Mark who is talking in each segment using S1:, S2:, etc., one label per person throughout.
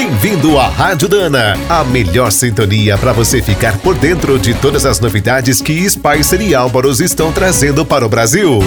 S1: Bem-vindo à Rádio Dana, a melhor sintonia para você ficar por dentro de todas as novidades que Spicer e Álvaros estão trazendo para o Brasil.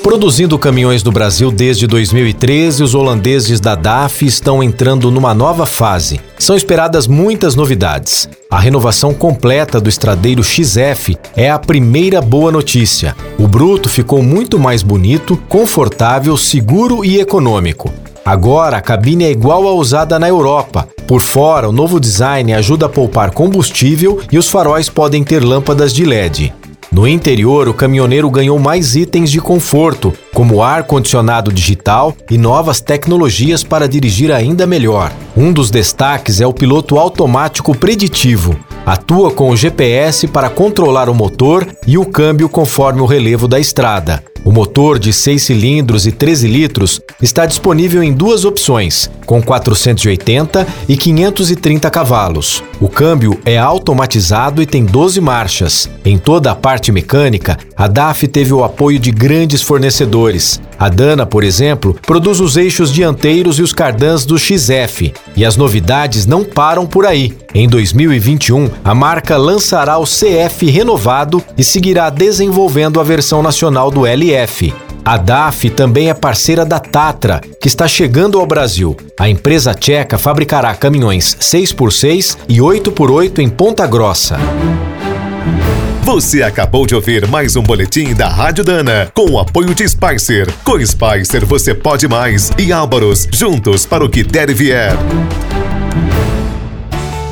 S2: Produzindo caminhões no Brasil desde 2013, os holandeses da DAF estão entrando numa nova fase. São esperadas muitas novidades. A renovação completa do estradeiro XF é a primeira boa notícia. O bruto ficou muito mais bonito, confortável, seguro e econômico. Agora a cabine é igual à usada na Europa. Por fora, o novo design ajuda a poupar combustível e os faróis podem ter lâmpadas de LED. No interior, o caminhoneiro ganhou mais itens de conforto, como ar-condicionado digital e novas tecnologias para dirigir ainda melhor. Um dos destaques é o piloto automático preditivo. Atua com o GPS para controlar o motor e o câmbio conforme o relevo da estrada. O motor de 6 cilindros e 13 litros está disponível em duas opções, com 480 e 530 cavalos. O câmbio é automatizado e tem 12 marchas. Em toda a parte mecânica, a DAF teve o apoio de grandes fornecedores. A Dana, por exemplo, produz os eixos dianteiros e os cardãs do XF. E as novidades não param por aí. Em 2021, a marca lançará o CF renovado e seguirá desenvolvendo a versão nacional do LF. A DAF também é parceira da Tatra, que está chegando ao Brasil. A empresa tcheca fabricará caminhões 6x6 e 8x8 em Ponta Grossa.
S1: Você acabou de ouvir mais um boletim da Rádio Dana, com o apoio de Spicer. Com Spicer você pode mais e Álvaros, juntos para o que der e vier.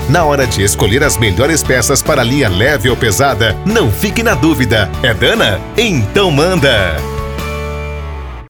S1: Na hora de escolher as melhores peças para linha leve ou pesada, não fique na dúvida. É Dana? Então manda!